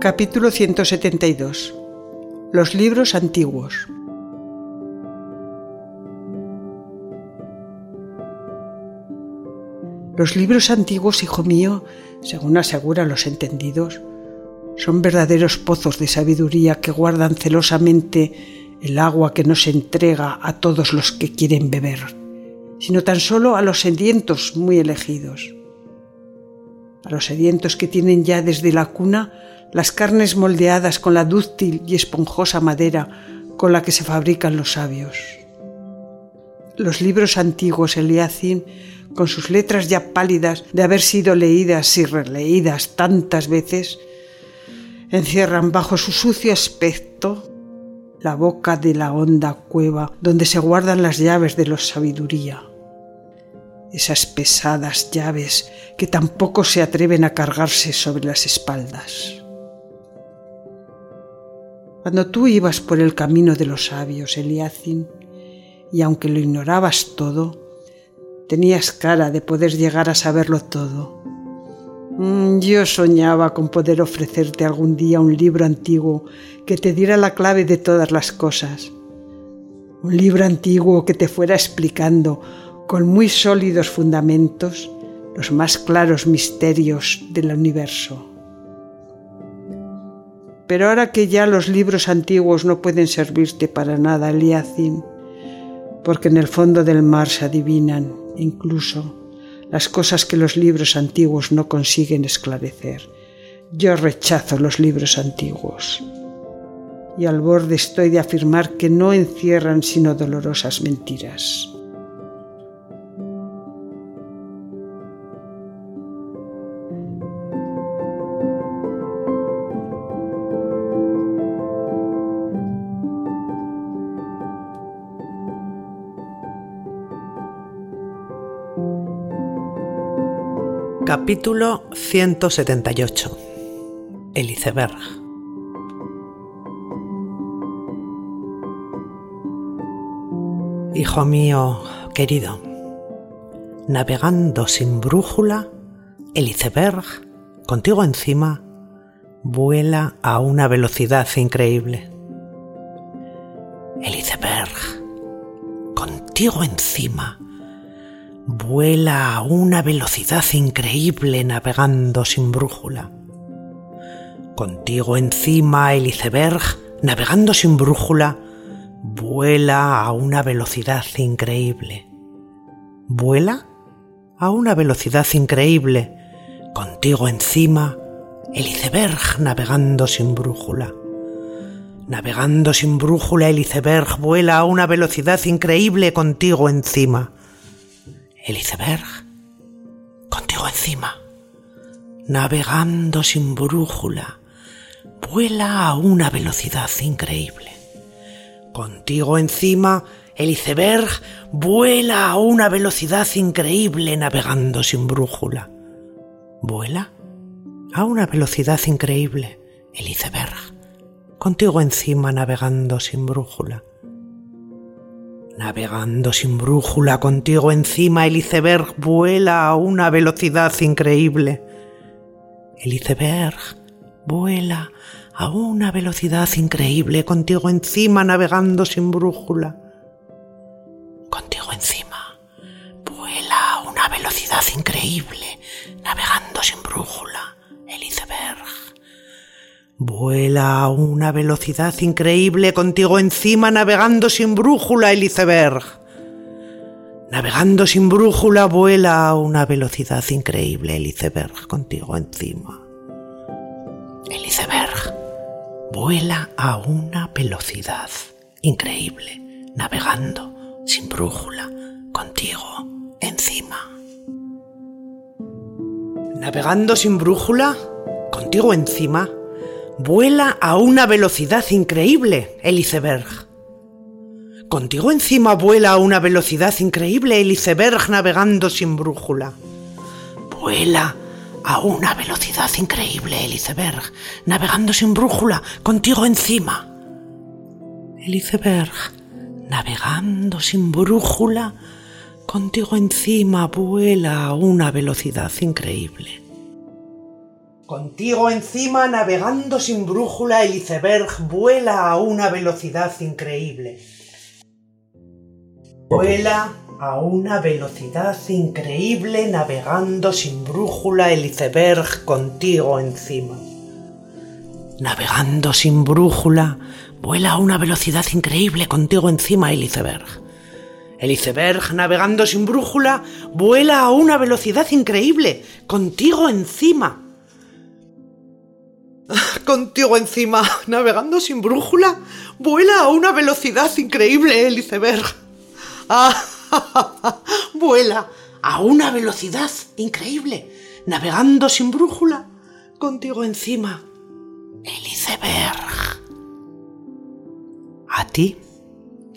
Capítulo 172 Los libros antiguos Los libros antiguos, hijo mío, según aseguran los entendidos, son verdaderos pozos de sabiduría que guardan celosamente el agua que no se entrega a todos los que quieren beber, sino tan solo a los sedientos muy elegidos. A los sedientos que tienen ya desde la cuna las carnes moldeadas con la dúctil y esponjosa madera con la que se fabrican los sabios. Los libros antiguos Eliacin, con sus letras ya pálidas de haber sido leídas y releídas tantas veces, encierran bajo su sucio aspecto la boca de la honda cueva donde se guardan las llaves de la sabiduría. Esas pesadas llaves que tampoco se atreven a cargarse sobre las espaldas. Cuando tú ibas por el camino de los sabios, Eliacin, y aunque lo ignorabas todo, tenías cara de poder llegar a saberlo todo Mm, yo soñaba con poder ofrecerte algún día un libro antiguo que te diera la clave de todas las cosas. Un libro antiguo que te fuera explicando con muy sólidos fundamentos los más claros misterios del universo. Pero ahora que ya los libros antiguos no pueden servirte para nada, Eliacin, porque en el fondo del mar se adivinan, incluso, las cosas que los libros antiguos no consiguen esclarecer. Yo rechazo los libros antiguos. Y al borde estoy de afirmar que no encierran sino dolorosas mentiras. Capítulo 178 El iceberg Hijo mío querido, navegando sin brújula, el iceberg, contigo encima, vuela a una velocidad increíble. El iceberg, contigo encima, vuela a una velocidad increíble navegando sin brújula. Contigo encima el iceberg, navegando sin brújula, vuela a una velocidad increíble. Vuela a una velocidad increíble. Contigo encima el iceberg navegando sin brújula. Navegando sin brújula el iceberg vuela a una velocidad increíble contigo encima el iceberg, contigo encima, navegando sin brújula, vuela a una velocidad increíble. Contigo encima, el iceberg vuela a una velocidad increíble navegando sin brújula. Vuela a una velocidad increíble el iceberg. Contigo encima navegando sin brújula. Navegando sin brújula contigo encima, el iceberg vuela a una velocidad increíble. El iceberg vuela a una velocidad increíble contigo encima, navegando sin brújula. Contigo encima, vuela a una velocidad increíble, navegando sin brújula, el iceberg. Vuela a una velocidad increíble contigo encima navegando sin brújula el iceberg. Navegando sin brújula vuela a una velocidad increíble el iceberg contigo encima. El iceberg, vuela a una velocidad increíble, navegando sin brújula, contigo encima. Navegando sin brújula, contigo encima, vuela a una velocidad increíble el iceberg. Contigo encima vuela a una velocidad increíble el iceberg navegando sin brújula. Vuela a una velocidad increíble el iceberg navegando sin brújula contigo encima. El iceberg navegando sin brújula contigo encima vuela a una velocidad increíble. Contigo encima, navegando sin brújula, el iceberg vuela a una velocidad increíble. Vuela a una velocidad increíble, navegando sin brújula, el iceberg contigo encima. Navegando sin brújula, vuela a una velocidad increíble contigo encima el iceberg. El iceberg, navegando sin brújula, vuela a una velocidad increíble, contigo encima. Contigo encima, navegando sin brújula, vuela a una velocidad increíble el iceberg. Ah, vuela a una velocidad increíble, navegando sin brújula, contigo encima, el iceberg. A ti,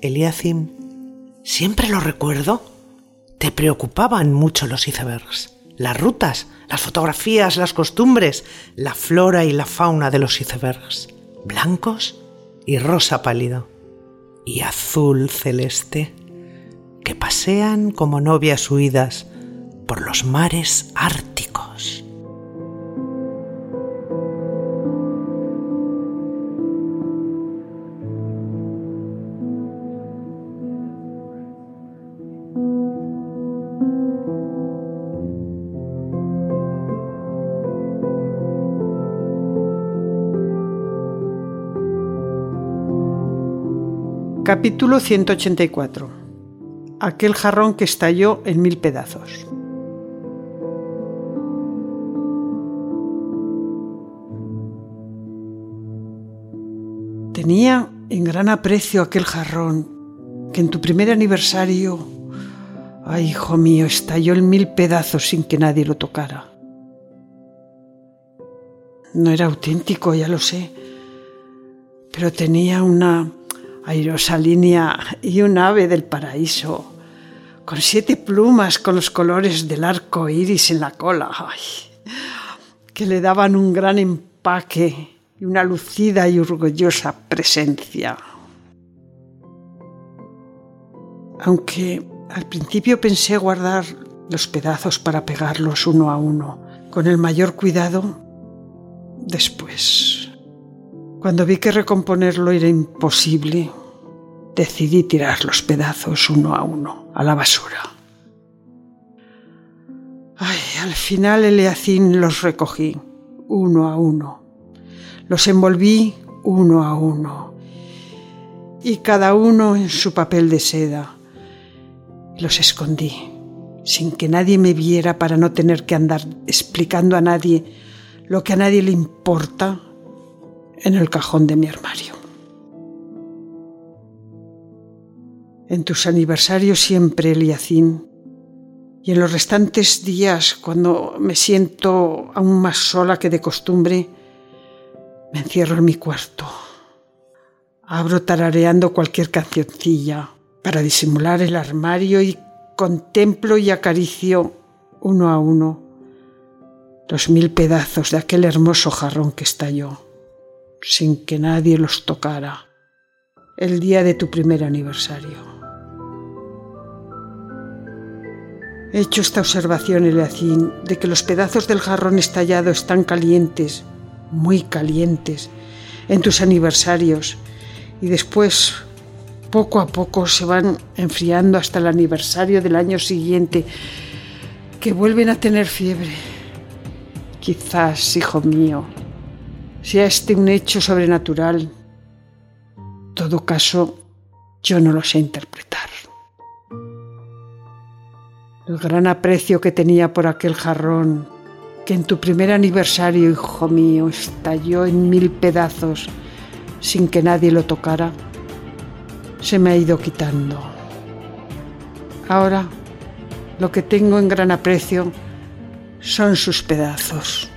Eliacim, Siempre lo recuerdo. Te preocupaban mucho los icebergs, las rutas, las fotografías, las costumbres, la flora y la fauna de los icebergs, blancos y rosa pálido, y azul celeste, que pasean como novias huidas por los mares árticos. Capítulo 184. Aquel jarrón que estalló en mil pedazos. Tenía en gran aprecio aquel jarrón que en tu primer aniversario, ay hijo mío, estalló en mil pedazos sin que nadie lo tocara. No era auténtico, ya lo sé, pero tenía una airosa línea y un ave del paraíso, con siete plumas con los colores del arco iris en la cola, que le daban un gran empaque y una lucida y orgullosa presencia. Aunque al principio pensé guardar los pedazos para pegarlos uno a uno, con el mayor cuidado, después cuando vi que recomponerlo era imposible, decidí tirar los pedazos uno a uno a la basura. Ay, al final Eleacín los recogí uno a uno. Los envolví uno a uno. Y cada uno en su papel de seda. Los escondí, sin que nadie me viera para no tener que andar explicando a nadie lo que a nadie le importa en el cajón de mi armario. En tus aniversarios siempre, Eliacín, y en los restantes días, cuando me siento aún más sola que de costumbre, me encierro en mi cuarto. Abro tarareando cualquier cancioncilla para disimular el armario y contemplo y acaricio uno a uno los mil pedazos de aquel hermoso jarrón que estalló sin que nadie los tocara el día de tu primer aniversario. He hecho esta observación, Eleacín, de que los pedazos del jarrón estallado están calientes, muy calientes, en tus aniversarios y después, poco a poco, se van enfriando hasta el aniversario del año siguiente, que vuelven a tener fiebre. Quizás, hijo mío, sea este un hecho sobrenatural. En todo caso, yo no lo sé interpretar. El gran aprecio que tenía por aquel jarrón, que en tu primer aniversario, hijo mío, estalló en mil pedazos sin que nadie lo tocara, se me ha ido quitando. Ahora lo que tengo en gran aprecio son sus pedazos.